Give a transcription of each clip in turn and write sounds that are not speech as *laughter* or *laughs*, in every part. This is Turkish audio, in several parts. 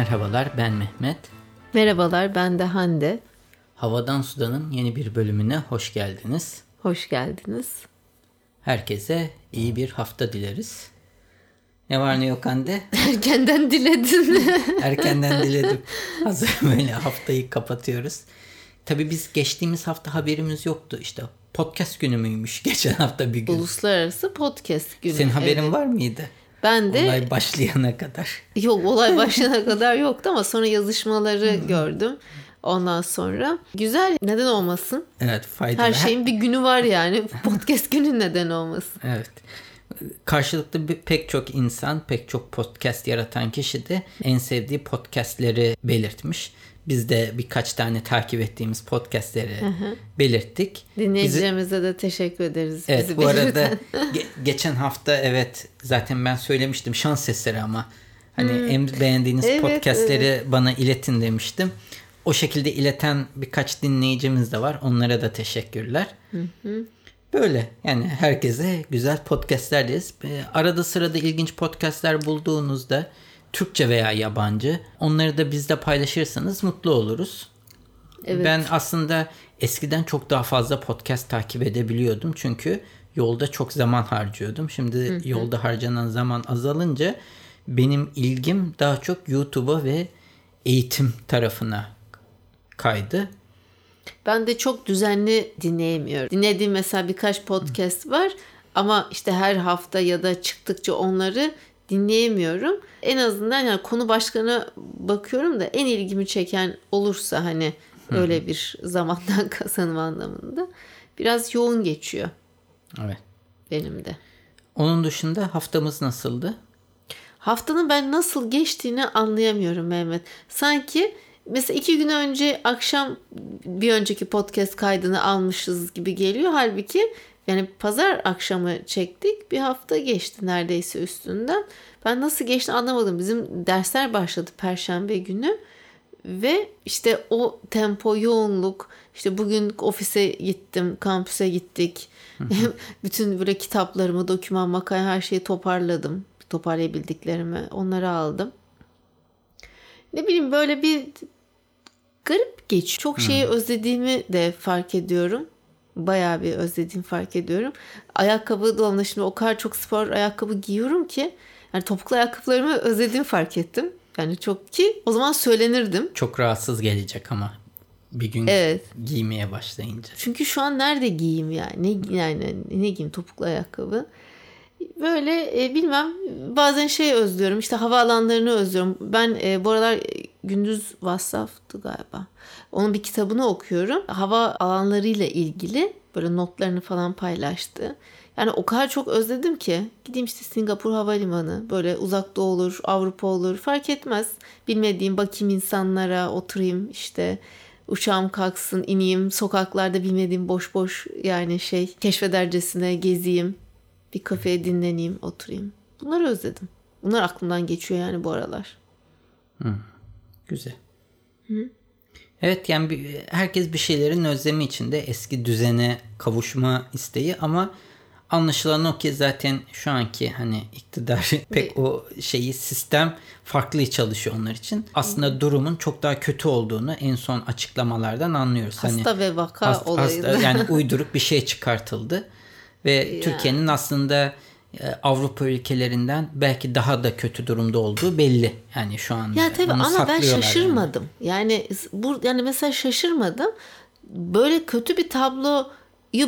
Merhabalar ben Mehmet. Merhabalar ben de Hande. Havadan Sudan'ın yeni bir bölümüne hoş geldiniz. Hoş geldiniz. Herkese iyi bir hafta dileriz. Ne var ne yok Hande? *laughs* Erkenden diledin. *laughs* Erkenden diledim. Hazır böyle haftayı kapatıyoruz. Tabii biz geçtiğimiz hafta haberimiz yoktu işte. Podcast günü müymüş geçen hafta bir gün. Uluslararası podcast günü. Senin haberin Evet. var mıydı? Ben de Olay başlayana kadar. *laughs* yok olay *laughs* başlayana kadar yoktu ama sonra yazışmaları gördüm. Ondan sonra güzel neden olmasın? Evet faydalı. Her şeyin bir günü var yani. *laughs* Podcast günü neden olmasın? Evet. Karşılıklı bir, pek çok insan, pek çok podcast yaratan kişi de en sevdiği podcastleri belirtmiş. Biz de birkaç tane takip ettiğimiz podcastleri belirttik. Bizi, Dinleyicilerimize de teşekkür ederiz. evet bizi bu arada belirten. ge- geçen hafta evet zaten ben söylemiştim şans eseri ama hani en beğendiğiniz Evet, podcastleri bana iletin demiştim. O şekilde ileten birkaç dinleyicimiz de var. Onlara da teşekkürler. Böyle yani herkese güzel podcastler deriz. Ee, Arada sırada ilginç podcastler bulduğunuzda Türkçe veya yabancı onları da bizle paylaşırsanız mutlu oluruz. Evet. Ben aslında eskiden çok daha fazla podcast takip edebiliyordum. Çünkü yolda çok zaman harcıyordum. Şimdi yolda harcanan zaman azalınca benim ilgim daha çok YouTube'a ve eğitim tarafına kaydı. Ben de çok düzenli dinleyemiyorum. Dinlediğim mesela birkaç podcast var ama işte her hafta ya da çıktıkça onları dinleyemiyorum. En azından yani konu başlığına bakıyorum da en ilgimi çeken olursa hani öyle bir zamandan *laughs* kazanım anlamında biraz yoğun geçiyor Evet. benim de. Onun dışında haftamız nasıldı? Haftanın ben nasıl geçtiğini anlayamıyorum Mehmet. Sanki mesela iki gün önce akşam bir önceki podcast kaydını almışız gibi geliyor. Halbuki yani pazar akşamı çektik. Bir hafta geçti neredeyse üstünden. Ben nasıl geçti anlamadım. Bizim dersler başladı perşembe günü. Ve işte o tempo, yoğunluk, işte bugün ofise gittim, kampüse gittik. *laughs* Bütün böyle kitaplarımı, doküman, makale her şeyi toparladım. Toparlayabildiklerimi onları aldım. Ne bileyim böyle bir garip geç. Çok şeyi özlediğimi de fark ediyorum. Bayağı bir özlediğimi fark ediyorum. Ayakkabı dolabında şimdi o kadar çok spor ayakkabı giyiyorum ki yani topuklu ayakkabılarımı özlediğimi fark ettim. Yani çok ki o zaman söylenirdim. Çok rahatsız gelecek ama bir gün Evet. giymeye başlayınca. Çünkü şu an nerede giyeyim yani? Ne yani ne giyeyim topuklu ayakkabı? Böyle e, bilmem bazen şey özlüyorum işte havaalanlarını özlüyorum. Ben e, bu aralar Gündüz Vassaf'tı galiba. Onun bir kitabını okuyorum. Hava alanlarıyla ilgili böyle notlarını falan paylaştı. Yani o kadar çok özledim ki gideyim işte Singapur Havalimanı böyle uzak doğu olur Avrupa olur fark etmez. Bilmediğim bakayım insanlara oturayım işte uçağım kalksın ineyim sokaklarda bilmediğim boş boş yani şey keşfedercesine gezeyim. Bir kafeye dinleneyim oturayım. Bunları özledim. Bunlar aklımdan geçiyor yani bu aralar. Güzel. Evet yani bir- herkes bir şeylerin özlemi içinde eski düzene kavuşma isteği ama anlaşılan o ki zaten şu anki hani iktidar *laughs* pek o şeyi sistem farklı çalışıyor onlar için. Aslında durumun çok daha kötü olduğunu en son açıklamalardan anlıyoruz. Hasta ve vaka Hast- olayı. hasta- yani *laughs* uyduruk bir şey çıkartıldı ve Türkiye'nin aslında e, Avrupa ülkelerinden belki daha da kötü durumda olduğu belli. Yani şu anda. Ya tabii Onu ama ben saklıyorlar yani. şaşırmadım. Yani. bu yani mesela şaşırmadım. Böyle kötü bir tabloyu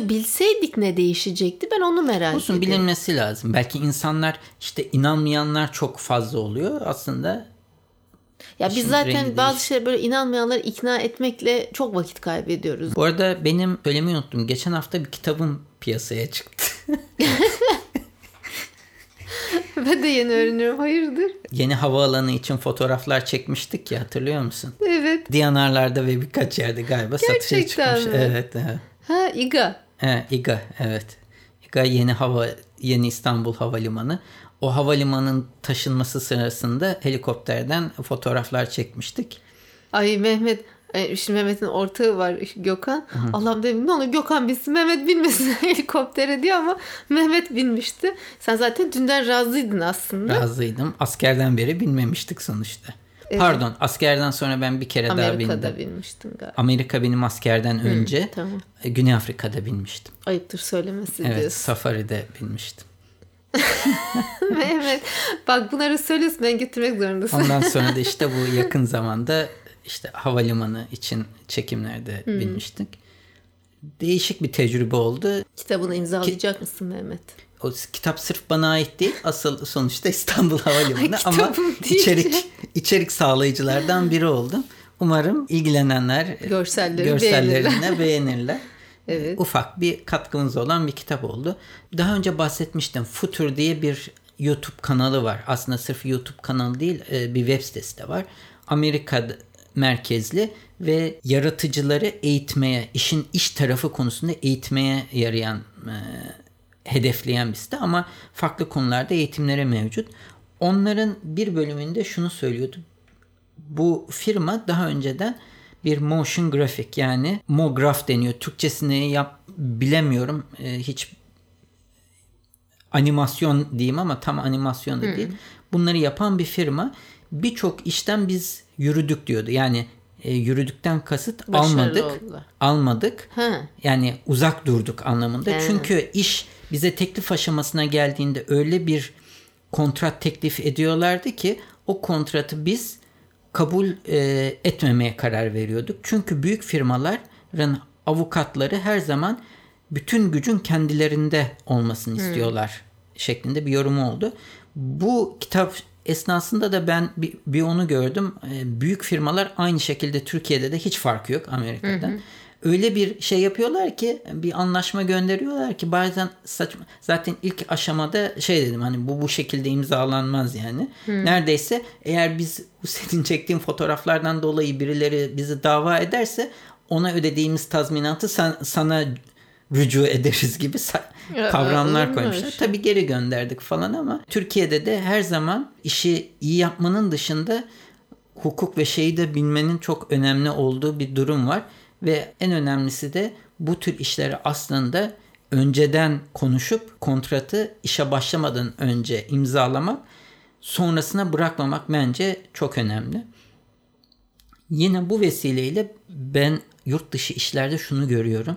bilseydik ne değişecekti ben onu merak Olsun ediyorum. bilinmesi lazım. Belki insanlar işte inanmayanlar çok fazla oluyor. Aslında Ya biz zaten bazı şeyler böyle inanmayanları ikna etmekle çok vakit kaybediyoruz. bu arada benim söylemeyi unuttum. Geçen hafta bir kitabım piyasaya çıktı. *laughs* ben de yeni öğreniyorum. Hayırdır? Yeni havaalanı için fotoğraflar çekmiştik ya hatırlıyor musun? Evet. Diyanarlarda ve birkaç yerde galiba satışa Gerçekten çıkmış. mi? Evet, evet. Ha İGA. He, İGA evet. İGA yeni hava yeni İstanbul Havalimanı. O havalimanın taşınması sırasında helikopterden fotoğraflar çekmiştik. Ay Mehmet e, Şimdi Mehmet'in ortağı var Gökhan. Allah'ım dedim ne olur Gökhan binsin Mehmet binmesin *laughs* helikoptere diyor ama Mehmet binmişti. Sen zaten dünden razıydın aslında. Razıydım. Askerden beri binmemiştik sonuçta. Pardon askerden sonra ben bir kere daha bindim. Amerika'da binmiştin galiba. Amerika benim askerden önce tamam. e, Güney Afrika'da binmiştim. Ayıptır söylemesi Evet diyorsun. safari'de binmiştim. *laughs* evet. Bak bunları söylüyorsun ben getirmek zorundasın. Ondan sonra da *laughs* işte bu yakın zamanda işte havalimanı için çekimlerde binmiştik. Değişik bir tecrübe oldu. Kitabını imzalayacak mısın Mehmet? O kitap sırf bana ait değil. Asıl sonuçta İstanbul *laughs* Havalimanı ama değil. içerik içerik sağlayıcılardan biri oldum. Umarım ilgilenenler Görselleri görsellerine beğenirler. *laughs* Evet. Ufak bir katkımız olan bir kitap oldu. Daha önce bahsetmiştim. Futur diye bir YouTube kanalı var. Aslında sırf YouTube kanalı değil e, bir web sitesi de var. Amerika merkezli ve yaratıcıları eğitmeye, işin iş tarafı konusunda eğitmeye yarayan, e, hedefleyen bir site ama farklı konularda eğitimlere mevcut. Onların bir bölümünde şunu söylüyordu. Bu firma daha önceden bir motion graphic yani mograf deniyor. Türkçesini yap bilemiyorum. E, hiç animasyon diyeyim ama tam animasyon da değil. Bunları yapan bir firma. Birçok işten biz yürüdük diyordu. Yani e, yürüdükten kasıt Başarılı almadık. oldular. Almadık. Ha. Yani uzak durduk anlamında. He. Çünkü iş bize teklif aşamasına geldiğinde öyle bir kontrat teklif ediyorlardı ki o kontratı biz kabul e, etmemeye karar veriyorduk. Çünkü büyük firmaların avukatları her zaman bütün gücün kendilerinde olmasını istiyorlar şeklinde bir yorumu oldu. Bu kitap esnasında da ben bir, bir onu gördüm. E, büyük firmalar aynı şekilde Türkiye'de de hiç farkı yok Amerika'dan. Öyle bir şey yapıyorlar ki bir anlaşma gönderiyorlar ki bazen saçma zaten ilk aşamada şey dedim hani bu bu şekilde imzalanmaz yani. Neredeyse eğer biz bu senin çektiğin fotoğraflardan dolayı birileri bizi dava ederse ona ödediğimiz tazminatı san- sana rücu ederiz gibi Ya, kavramlar mu koymuşlar. şey? Tabii geri gönderdik falan ama Türkiye'de de her zaman işi iyi yapmanın dışında hukuk ve şeyi de bilmenin çok önemli olduğu bir durum var. Ve en önemlisi de bu tür işleri aslında önceden konuşup kontratı işe başlamadan önce imzalamak sonrasına bırakmamak bence çok önemli. Yine bu vesileyle ben yurt dışı işlerde şunu görüyorum.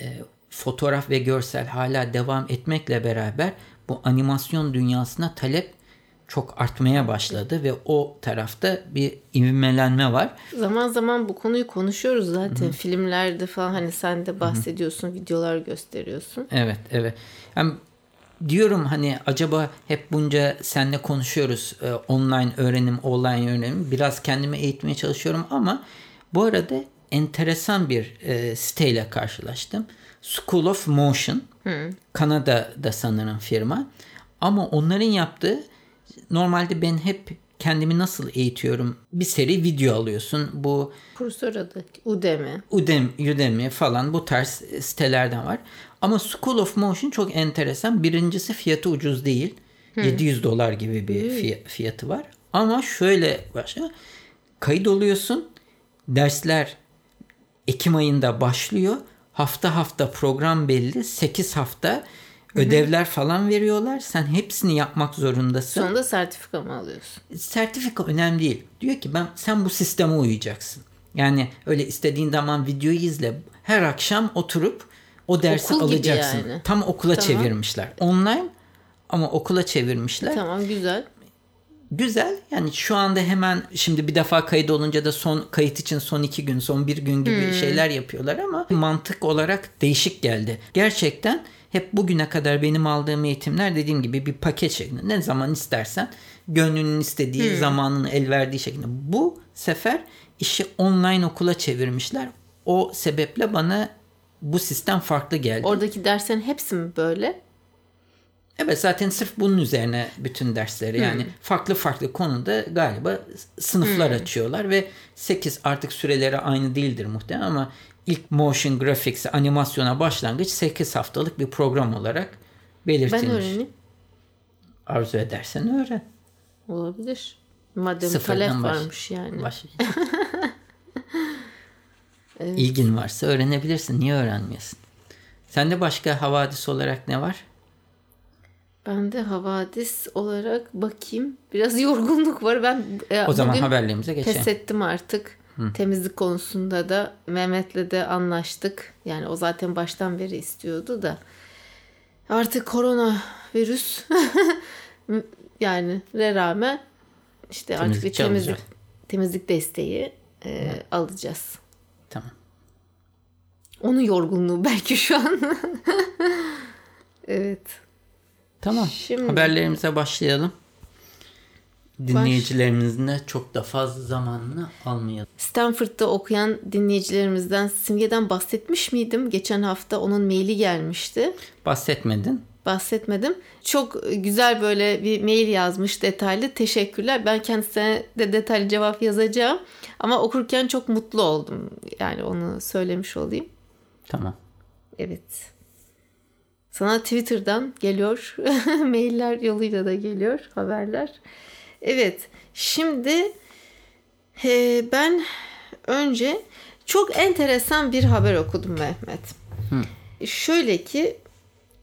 E, fotoğraf ve görsel hala devam etmekle beraber bu animasyon dünyasına talep çok artmaya başladı ve o tarafta bir ivmelenme var. Zaman zaman bu konuyu konuşuyoruz zaten. Filmlerde falan hani sen de bahsediyorsun, videolar gösteriyorsun. Evet, evet. Yani diyorum hani acaba hep bunca seninle konuşuyoruz e, online öğrenim, online öğrenim. Biraz kendimi eğitmeye çalışıyorum ama bu arada enteresan bir e, siteyle karşılaştım. School of Motion. Kanada'da sanırım firma. Ama onların yaptığı normalde ben hep kendimi nasıl eğitiyorum? Bir seri video alıyorsun. Bu Kursor adı Udemy. Udemy, Udemy falan bu tarz sitelerden var. Ama School of Motion çok enteresan. Birincisi fiyatı ucuz değil. 700 dolar gibi bir fiy- fiyatı var. Ama şöyle başlıyor. Kayıt oluyorsun. Dersler Ekim ayında başlıyor. Hafta hafta program belli. 8 hafta ödevler falan veriyorlar. Sen hepsini yapmak zorundasın Sonunda sertifika mı alıyorsun? sertifika önemli değil. Diyor ki ben sen bu sisteme uyacaksın. Yani öyle istediğin zaman videoyu izle. Her akşam oturup o dersi Okul alacaksın. yani. Tam okula Tamam. çevirmişler. Online ama okula çevirmişler. Tamam güzel. Güzel. Yani şu anda hemen şimdi bir defa kayıt olunca da son kayıt için son iki gün, son bir gün gibi şeyler yapıyorlar ama mantık olarak değişik geldi. Gerçekten hep bugüne kadar benim aldığım eğitimler dediğim gibi bir paket şeklinde. Ne zaman istersen gönlünün istediği, zamanın el verdiği şeklinde. Bu sefer işi online okula çevirmişler. O sebeple bana bu sistem farklı geldi. Oradaki derslerin hepsi mi böyle? Evet zaten sırf bunun üzerine bütün dersleri yani farklı farklı konuda galiba sınıflar açıyorlar ve 8 artık süreleri aynı değildir muhtemelen ama ilk motion graphics animasyona başlangıç 8 haftalık bir program olarak belirtilmiş. Ben öğreneyim. Arzu edersen öğren. Olabilir. Madem Sıfırdan talep baş- varmış yani. Başla. *laughs* İlgin varsa öğrenebilirsin. Niye öğrenmiyorsun? Sende başka havadis olarak ne var? Ben de havadis olarak bakayım. Biraz *laughs* yorgunluk var. Ben e, o zaman haberlerimize geçelim. Pes ettim artık. Hı. Temizlik konusunda da Mehmet'le de anlaştık. Yani o zaten baştan beri istiyordu da. Artık korona virüs *laughs* yani ne rağmen işte temizlik artık bir temizlik temizlik desteği e, alacağız. Tamam. Onun yorgunluğu belki şu an. *laughs* evet. Tamam. Şimdi, Haberlerimize başlayalım. Dinleyicilerimizin de çok da fazla zamanını almayalım. Stanford'da okuyan dinleyicilerimizden Simge'den bahsetmiş miydim? Geçen hafta onun maili gelmişti. Bahsetmedin. Bahsetmedim. Çok güzel böyle bir mail yazmış detaylı. Teşekkürler. Ben kendisine de detaylı cevap yazacağım. Ama okurken çok mutlu oldum. Yani onu söylemiş olayım. Tamam. Evet. Sana Twitter'dan geliyor. *laughs* Mailler yoluyla da geliyor haberler. Evet. Şimdi e, ben önce çok enteresan bir haber okudum Mehmet. Hı. Şöyle ki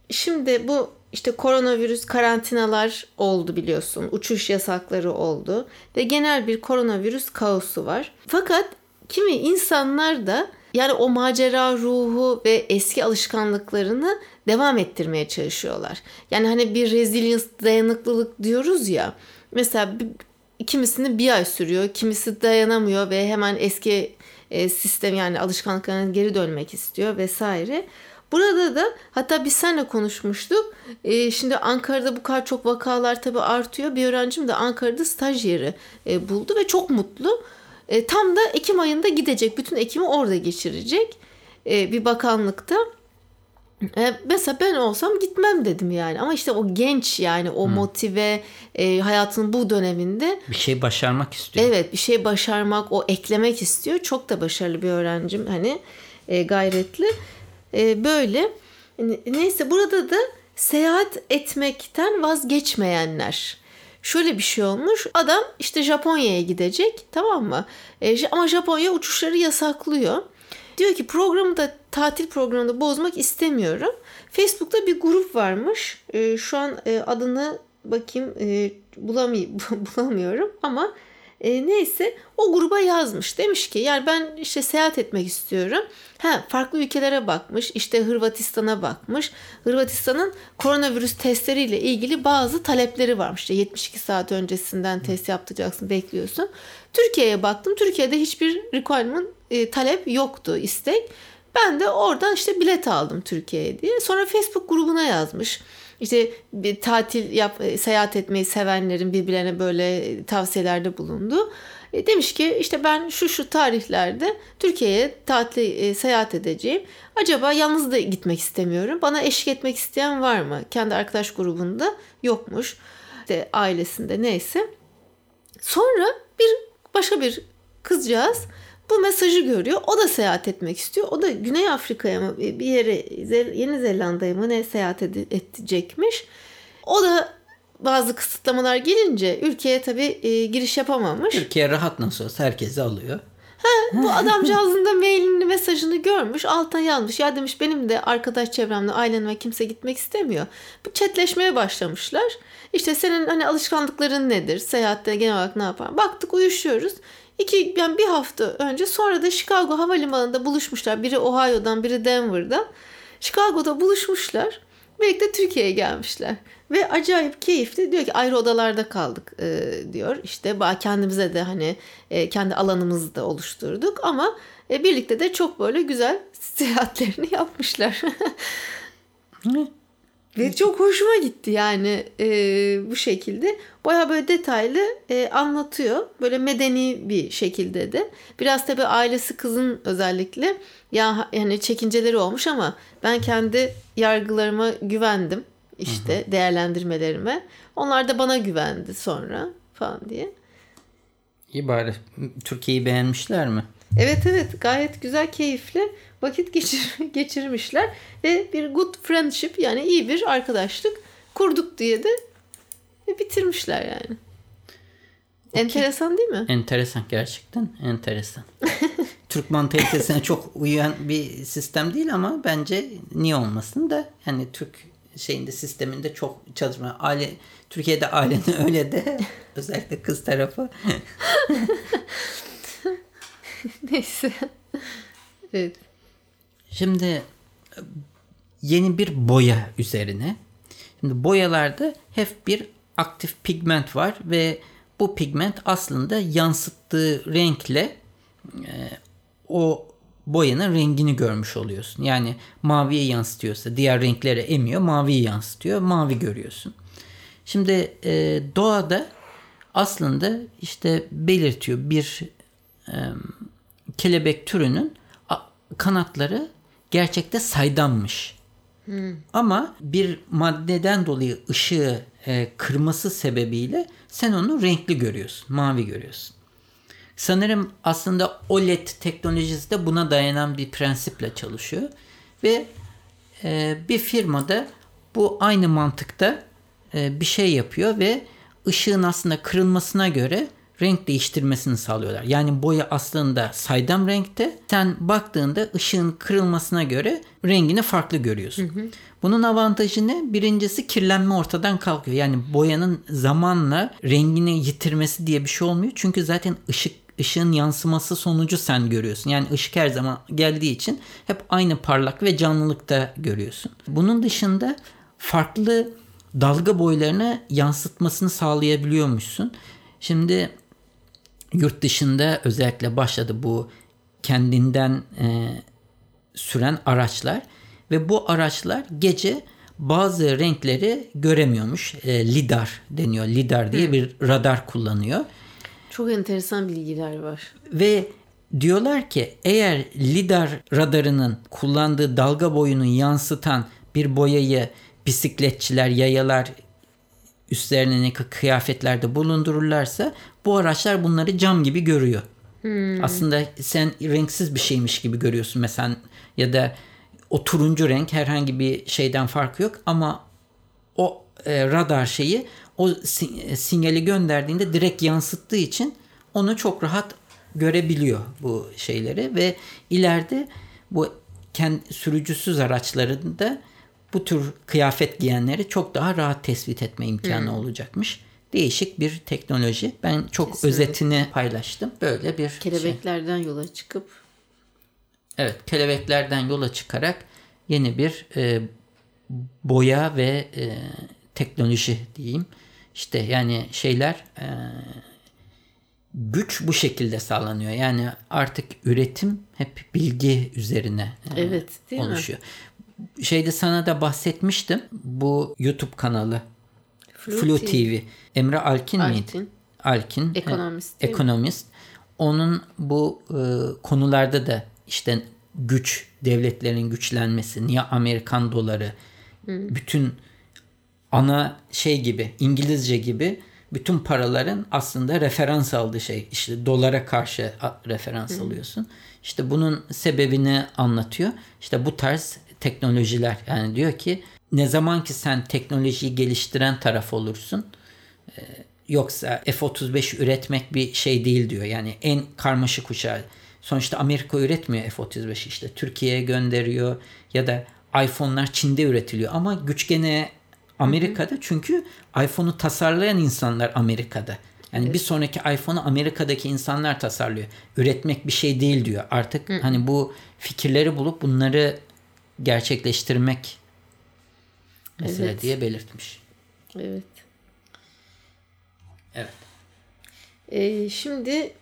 şimdi bu işte koronavirüs karantinalar oldu biliyorsun. Uçuş yasakları oldu ve genel bir koronavirüs kaosu var. Fakat kimi insanlar da yani o macera ruhu ve eski alışkanlıklarını devam ettirmeye çalışıyorlar. Yani hani bir resilience dayanıklılık diyoruz ya. Mesela kimisini bir ay sürüyor, kimisi dayanamıyor ve hemen eski e, sistem yani alışkanlıklarına geri dönmek istiyor vesaire. Burada da hatta biz seninle konuşmuştuk. E, şimdi Ankara'da bu kadar çok vakalar tabii artıyor. Bir öğrencim de Ankara'da staj yeri e, buldu ve çok mutlu. E, tam da Ekim ayında gidecek. Bütün Ekim'i orada geçirecek. E, bir bakanlıkta. E, mesela ben olsam gitmem dedim yani. Ama işte o genç yani o hmm. motive e, hayatının bu döneminde. Bir şey başarmak istiyor. Evet bir şey başarmak o eklemek istiyor. Çok da başarılı bir öğrencim hani e, gayretli. E, böyle. Neyse burada da seyahat etmekten vazgeçmeyenler şöyle bir şey olmuş. Adam işte Japonya'ya gidecek tamam mı? E, ama Japonya uçuşları yasaklıyor. Diyor ki programı da tatil programını bozmak istemiyorum. Facebook'ta bir grup varmış. E, şu an e, adını bakayım e, bulamay *laughs* bulamıyorum ama e, neyse o gruba yazmış. Demiş ki yani ben işte seyahat etmek istiyorum. Ha, farklı ülkelere bakmış. İşte Hırvatistan'a bakmış. Hırvatistan'ın koronavirüs testleriyle ilgili bazı talepleri varmış. İşte 72 saat öncesinden test yaptıracaksın, bekliyorsun. Türkiye'ye baktım. Türkiye'de hiçbir requirement e, talep yoktu, istek. Ben de oradan işte bilet aldım Türkiye'ye diye. Sonra Facebook grubuna yazmış. İşte bir tatil yap, e, seyahat etmeyi sevenlerin birbirlerine böyle tavsiyelerde bulundu. E, demiş ki işte ben şu şu tarihlerde Türkiye'ye tatil e, seyahat edeceğim. Acaba yalnız da gitmek istemiyorum. Bana eşlik etmek isteyen var mı? Kendi arkadaş grubunda yokmuş. İşte ailesinde neyse. Sonra bir başka bir kızcağız bu mesajı görüyor. O da seyahat etmek istiyor. O da Güney Afrika'ya mı bir yere Yeni Zelanda'ya mı ne seyahat edecekmiş. O da bazı kısıtlamalar gelince ülkeye tabii e, giriş yapamamış. Türkiye rahat nasıl olsa herkesi alıyor. Ha, bu adamcağızın da mailini mesajını görmüş alttan yazmış. Ya demiş benim de arkadaş çevremde ailemle kimse gitmek istemiyor. Bu chatleşmeye başlamışlar. İşte senin hani alışkanlıkların nedir? Seyahatte genel olarak ne yapar? Baktık uyuşuyoruz. İki, yani bir hafta önce sonra da Chicago Havalimanı'nda buluşmuşlar. Biri Ohio'dan biri Denver'dan. Chicago'da buluşmuşlar. Birlikte Türkiye'ye gelmişler. Ve acayip keyifli. Diyor ki ayrı odalarda kaldık e, diyor. İşte kendimize de hani e, kendi alanımızı da oluşturduk. Ama e, birlikte de çok böyle güzel *laughs* seyahatlerini yapmışlar. Ve çok hoşuma gitti yani e, bu şekilde. Baya böyle detaylı e, anlatıyor. Böyle medeni bir şekilde de. Biraz tabii ailesi kızın özellikle ya yani çekinceleri olmuş ama ben kendi yargılarıma güvendim. işte hı hı. değerlendirmelerime. Onlar da bana güvendi sonra falan diye. İyi bari. Türkiye'yi beğenmişler mi? Evet evet gayet güzel keyifli vakit geçir, *laughs* geçirmişler ve bir good friendship yani iyi bir arkadaşlık kurduk diye de bitirmişler yani. Okay. Enteresan değil mi? Enteresan gerçekten enteresan. *laughs* Türk mantalitesine çok uyan bir sistem değil ama bence niye olmasın da yani Türk şeyinde sisteminde çok çalışma. Aile Türkiye'de ailenin *laughs* öyle de özellikle kız tarafı. *laughs* Neyse. evet. Şimdi yeni bir boya üzerine. Şimdi boyalarda hep bir aktif pigment var ve bu pigment aslında yansıttığı renkle e, o boyanın rengini görmüş oluyorsun. Yani maviye yansıtıyorsa diğer renklere emiyor, maviyi yansıtıyor, mavi görüyorsun. Şimdi e, doğada aslında işte belirtiyor bir e, kelebek türünün kanatları gerçekte saydammış. Hmm. Ama bir maddeden dolayı ışığı e, kırması sebebiyle sen onu renkli görüyorsun, mavi görüyorsun. Sanırım aslında OLED teknolojisi de buna dayanan bir prensiple çalışıyor. Ve e, bir firmada bu aynı mantıkta e, bir şey yapıyor ve ışığın aslında kırılmasına göre renk değiştirmesini sağlıyorlar. Yani boya aslında saydam renkte. Sen baktığında ışığın kırılmasına göre rengini farklı görüyorsun. Hı hı. Bunun avantajı ne? Birincisi kirlenme ortadan kalkıyor. Yani boyanın zamanla rengini yitirmesi diye bir şey olmuyor. Çünkü zaten ışık ışığın yansıması sonucu sen görüyorsun. Yani ışık her zaman geldiği için hep aynı parlak ve canlılıkta görüyorsun. Bunun dışında farklı dalga boylarına yansıtmasını sağlayabiliyormuşsun. Şimdi yurt dışında özellikle başladı bu kendinden e, süren araçlar ve bu araçlar gece bazı renkleri göremiyormuş. E, lidar deniyor. Lidar diye bir radar kullanıyor. Çok enteresan bilgiler var. Ve diyorlar ki eğer lidar radarının kullandığı dalga boyunu yansıtan bir boyayı bisikletçiler, yayalar üstlerine kıyafetlerde bulundururlarsa bu araçlar bunları cam gibi görüyor. Hmm. Aslında sen renksiz bir şeymiş gibi görüyorsun mesela ya da o turuncu renk herhangi bir şeyden farkı yok ama o e, radar şeyi o sinyali gönderdiğinde direkt yansıttığı için onu çok rahat görebiliyor bu şeyleri ve ileride bu kendi sürücüsüz araçlarında bu tür kıyafet giyenleri çok daha rahat tespit etme imkanı hmm. olacakmış. Değişik bir teknoloji. Ben çok Kesinlikle. özetini paylaştım. Böyle bir şey. kelebeklerden şey. yola çıkıp Evet, kelebeklerden yola çıkarak yeni bir e, boya ve e, teknoloji diyeyim. İşte yani şeyler e, güç bu şekilde sağlanıyor. Yani artık üretim hep bilgi üzerine e, evet, değil oluşuyor. Mi? Şeyde sana da bahsetmiştim. Bu YouTube kanalı Flu, Flu TV. TV. Emre Alkin, Alkin. miydi? Alkin. Ekonomist. E, ekonomist. Onun bu e, konularda da işte güç, devletlerin güçlenmesi, niye Amerikan doları, hmm. bütün ana şey gibi, İngilizce gibi bütün paraların aslında referans aldığı şey. İşte dolara karşı referans hmm. alıyorsun. İşte bunun sebebini anlatıyor. İşte bu tarz teknolojiler. Yani diyor ki ne zaman ki sen teknolojiyi geliştiren taraf olursun e, yoksa F-35 üretmek bir şey değil diyor. Yani en karmaşık uçağı. Sonuçta Amerika üretmiyor F-35 işte Türkiye'ye gönderiyor ya da iPhone'lar Çin'de üretiliyor ama güç gene Amerika'da çünkü iPhone'u tasarlayan insanlar Amerika'da. Yani evet. bir sonraki iPhone'u Amerika'daki insanlar tasarlıyor. Üretmek bir şey değil diyor. Artık Hı. hani bu fikirleri bulup bunları gerçekleştirmek mesele evet. diye belirtmiş. Evet. Evet. Ee, şimdi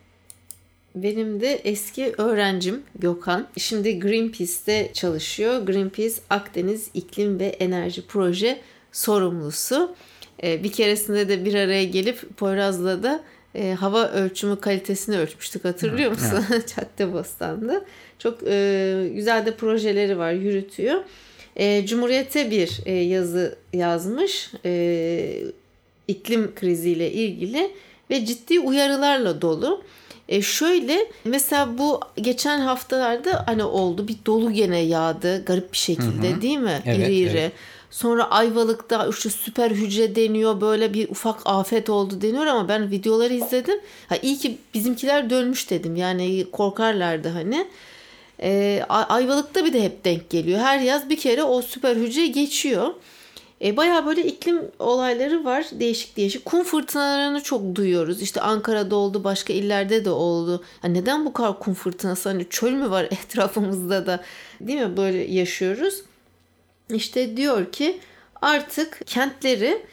benim de eski öğrencim Gökhan. Şimdi Greenpeace'te çalışıyor. Greenpeace Akdeniz İklim ve Enerji Proje sorumlusu. Ee, bir keresinde de bir araya gelip Poyraz'la da e, hava ölçümü kalitesini ölçmüştük hatırlıyor musun? Evet. *laughs* Caddebostan'da. Çok e, güzel de projeleri var yürütüyor. E, Cumhuriyet'e bir e, yazı yazmış e, iklim kriziyle ilgili ve ciddi uyarılarla dolu. E şöyle mesela bu geçen haftalarda hani oldu bir dolu gene yağdı garip bir şekilde hı hı. değil mi? Evet, iri iri. Evet. Sonra Ayvalık'ta işte süper hücre deniyor böyle bir ufak afet oldu deniyor ama ben videoları izledim. Ha iyi ki bizimkiler dönmüş dedim yani korkarlardı hani. Ee, Ayvalık'ta bir de hep denk geliyor. Her yaz bir kere o süper hücre geçiyor. E, Baya böyle iklim olayları var değişik değişik. Kum fırtınalarını çok duyuyoruz. İşte Ankara'da oldu başka illerde de oldu. Ya neden bu kadar kum fırtınası? Hani çöl mü var *laughs* etrafımızda da değil mi böyle yaşıyoruz. İşte diyor ki artık kentleri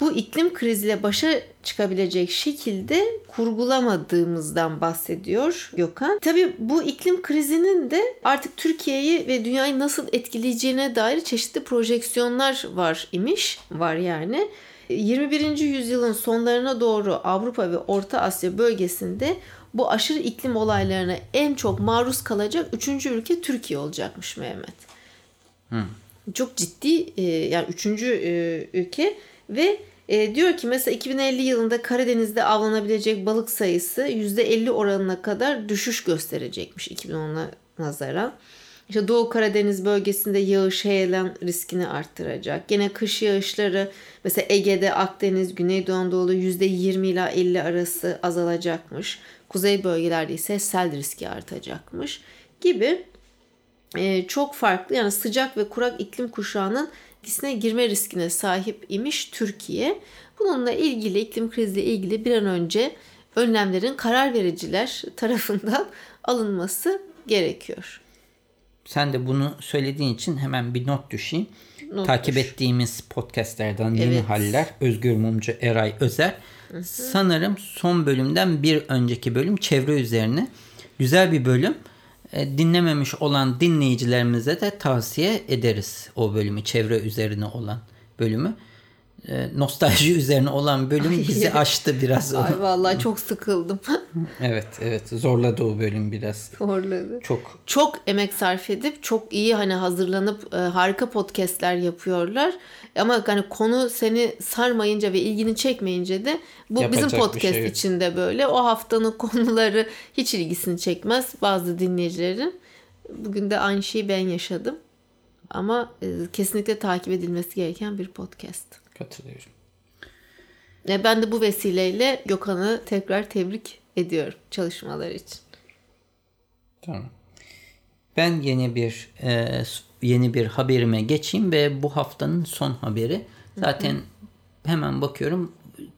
bu iklim kriziyle başa çıkabilecek şekilde kurgulamadığımızdan bahsediyor Gökhan. Tabii bu iklim krizinin de artık Türkiye'yi ve dünyayı nasıl etkileyeceğine dair çeşitli projeksiyonlar var imiş. Var yani. 21. yüzyılın sonlarına doğru Avrupa ve Orta Asya bölgesinde bu aşırı iklim olaylarına en çok maruz kalacak üçüncü ülke Türkiye olacakmış Mehmet. Hmm. Çok ciddi e, yani üçüncü e, ülke ve e, diyor ki mesela 2050 yılında Karadeniz'de avlanabilecek balık sayısı %50 oranına kadar düşüş gösterecekmiş 2010'a nazaran. İşte Doğu Karadeniz bölgesinde yağış heyelan riskini arttıracak. Gene kış yağışları mesela Ege'de, Akdeniz, Güneydoğu Anadolu %20 ila 50 arası azalacakmış. Kuzey bölgelerde ise sel riski artacakmış gibi e, çok farklı yani sıcak ve kurak iklim kuşağının etkisine girme riskine sahip imiş Türkiye. Bununla ilgili iklim kriziyle ilgili bir an önce önlemlerin karar vericiler *laughs* tarafından alınması gerekiyor. Sen de bunu söylediğin için hemen bir not düşeyim. Not Takip düş. ettiğimiz podcastlerden Yeni evet. Haller, Özgür Mumcu, Eray Özer. Hı hı. Sanırım son bölümden bir önceki bölüm çevre üzerine. Güzel bir bölüm. E, dinlememiş olan dinleyicilerimize de tavsiye ederiz o bölümü. Çevre üzerine olan bölümü. E, nostalji *laughs* üzerine olan bölüm bizi aştı biraz. Ay vallahi çok sıkıldım. *laughs* evet evet zorladı o bölüm biraz. Zorladı. Çok. Çok emek sarf edip çok iyi hani hazırlanıp e, harika podcastler yapıyorlar. Ama hani konu seni sarmayınca ve ilgini çekmeyince de bu Yapacak bizim podcast şey içinde böyle. O haftanın *laughs* konuları hiç ilgisini çekmez bazı dinleyicilerin. Bugün de aynı şeyi ben yaşadım. Ama e, kesinlikle takip edilmesi gereken bir podcast. Katılıyorum. E, ben de bu vesileyle Gökhan'ı tekrar tebrik ediyorum çalışmaları için. Tamam. Ben yeni bir e, yeni bir haberime geçeyim ve bu haftanın son haberi. Zaten hı hı. hemen bakıyorum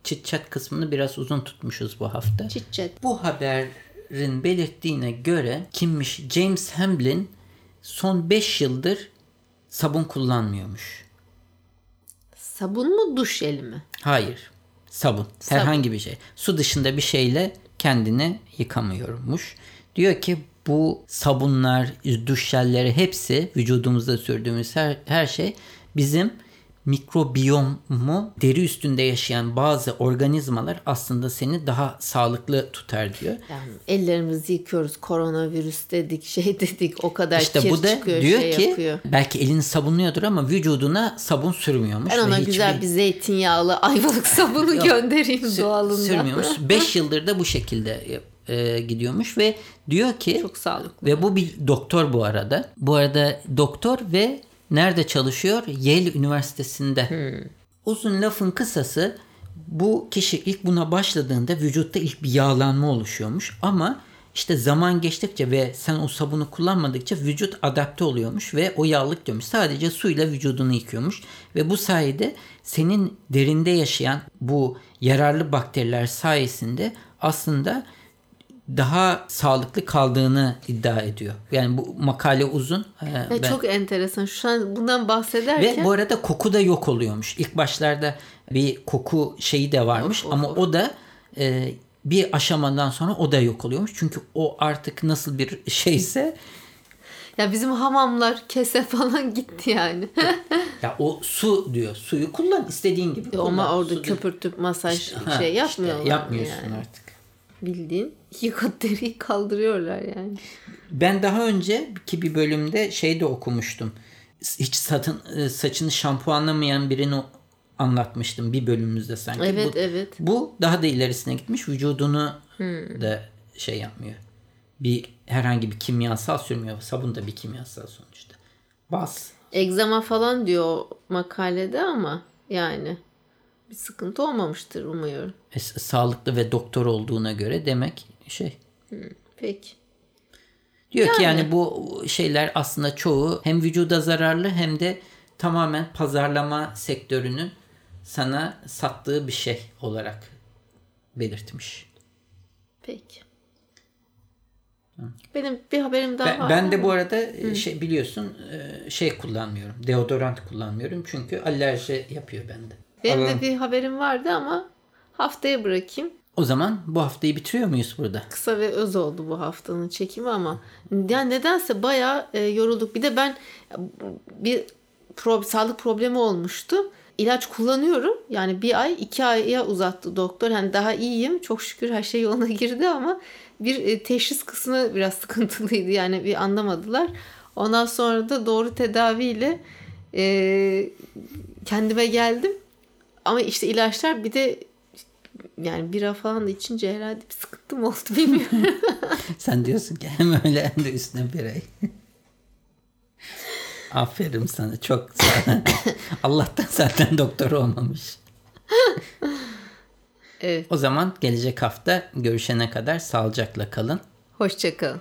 çitçat kısmını biraz uzun tutmuşuz bu hafta. Çitçat. Bu haberin belirttiğine göre kimmiş James Hamlin son 5 yıldır sabun kullanmıyormuş. Sabun mu duş jeli mi? Hayır. Sabun. sabun. Herhangi bir şey. Su dışında bir şeyle kendini yıkamıyormuş. Diyor ki bu sabunlar, duş jelleri hepsi vücudumuzda sürdüğümüz her, her şey bizim mikrobiyomu deri üstünde yaşayan bazı organizmalar aslında seni daha sağlıklı tutar diyor. Yani ellerimizi yıkıyoruz koronavirüs dedik şey dedik o kadar işte kir bu da çıkıyor, diyor şey ki yapıyor. belki elini sabunluyordur ama vücuduna sabun sürmüyormuş. Ben ona güzel bir zeytinyağlı *laughs* ayvalık sabunu göndereyim Sür, doğalından. Sürmüyormuş. *laughs* 5 yıldır da bu şekilde e, gidiyormuş ve diyor ki çok sağlıklı. Ve bu bir doktor bu arada. Bu arada doktor ve Nerede çalışıyor? Yale Üniversitesi'nde. Hmm. Uzun lafın kısası bu kişi ilk buna başladığında vücutta ilk bir yağlanma oluşuyormuş ama işte zaman geçtikçe ve sen o sabunu kullanmadıkça vücut adapte oluyormuş ve o yağlık diyormuş. Sadece suyla vücudunu yıkıyormuş ve bu sayede senin derinde yaşayan bu yararlı bakteriler sayesinde aslında daha sağlıklı kaldığını iddia ediyor. Yani bu makale uzun. Ee, ben... Çok enteresan. Şu an bundan bahsederken. Ve bu arada koku da yok oluyormuş. İlk başlarda bir koku şeyi de varmış of, of, ama of. o da e, bir aşamadan sonra o da yok oluyormuş. Çünkü o artık nasıl bir şeyse ya bizim hamamlar kese falan *laughs* gitti yani. *laughs* ya o su diyor. Suyu kullan istediğin gibi. Kullan. Ama orada köpürtüp masaj işte, şey yapmıyorlar. Işte yapmıyorsun yani. artık bildiğin iki kat deriyi kaldırıyorlar yani. Ben daha önce ki bir bölümde şey de okumuştum. Hiç satın, e, saçını şampuanlamayan birini anlatmıştım bir bölümümüzde sanki. Evet bu, evet. Bu daha da ilerisine gitmiş. Vücudunu hmm. da şey yapmıyor. Bir herhangi bir kimyasal sürmüyor. Sabun da bir kimyasal sonuçta. Bas. Egzama falan diyor makalede ama yani bir sıkıntı olmamıştır umuyorum. E, sağlıklı ve doktor olduğuna göre demek şey. Hmm, peki. Diyor yani. ki yani bu şeyler aslında çoğu hem vücuda zararlı hem de tamamen pazarlama sektörünün sana sattığı bir şey olarak belirtmiş. Peki. Benim bir haberim daha Ben, var. ben de bu arada e, şey biliyorsun e, şey kullanmıyorum. Deodorant kullanmıyorum çünkü alerji yapıyor bende. Benim Alalım. de bir haberim vardı ama haftaya bırakayım. O zaman bu haftayı bitiriyor muyuz burada? Kısa ve öz oldu bu haftanın çekimi ama yani nedense bayağı e, yorulduk. Bir de ben bir pro- sağlık problemi olmuştu. İlaç kullanıyorum. Yani bir ay iki aya uzattı doktor. Yani daha iyiyim. Çok şükür her şey yoluna girdi ama bir e, teşhis kısmı biraz *laughs* sıkıntılıydı. Yani bir anlamadılar. Ondan sonra da doğru tedaviyle e, kendime geldim. Ama işte ilaçlar bir de yani bira falan da içince herhalde bir sıkıntım oldu bilmiyorum. *laughs* Sen diyorsun ki hem öyle hem de üstüne birey. *laughs* Aferin sana çok sağ Allah'tan zaten doktor olmamış. evet. O zaman gelecek hafta görüşene kadar sağlıcakla kalın. Hoşçakalın.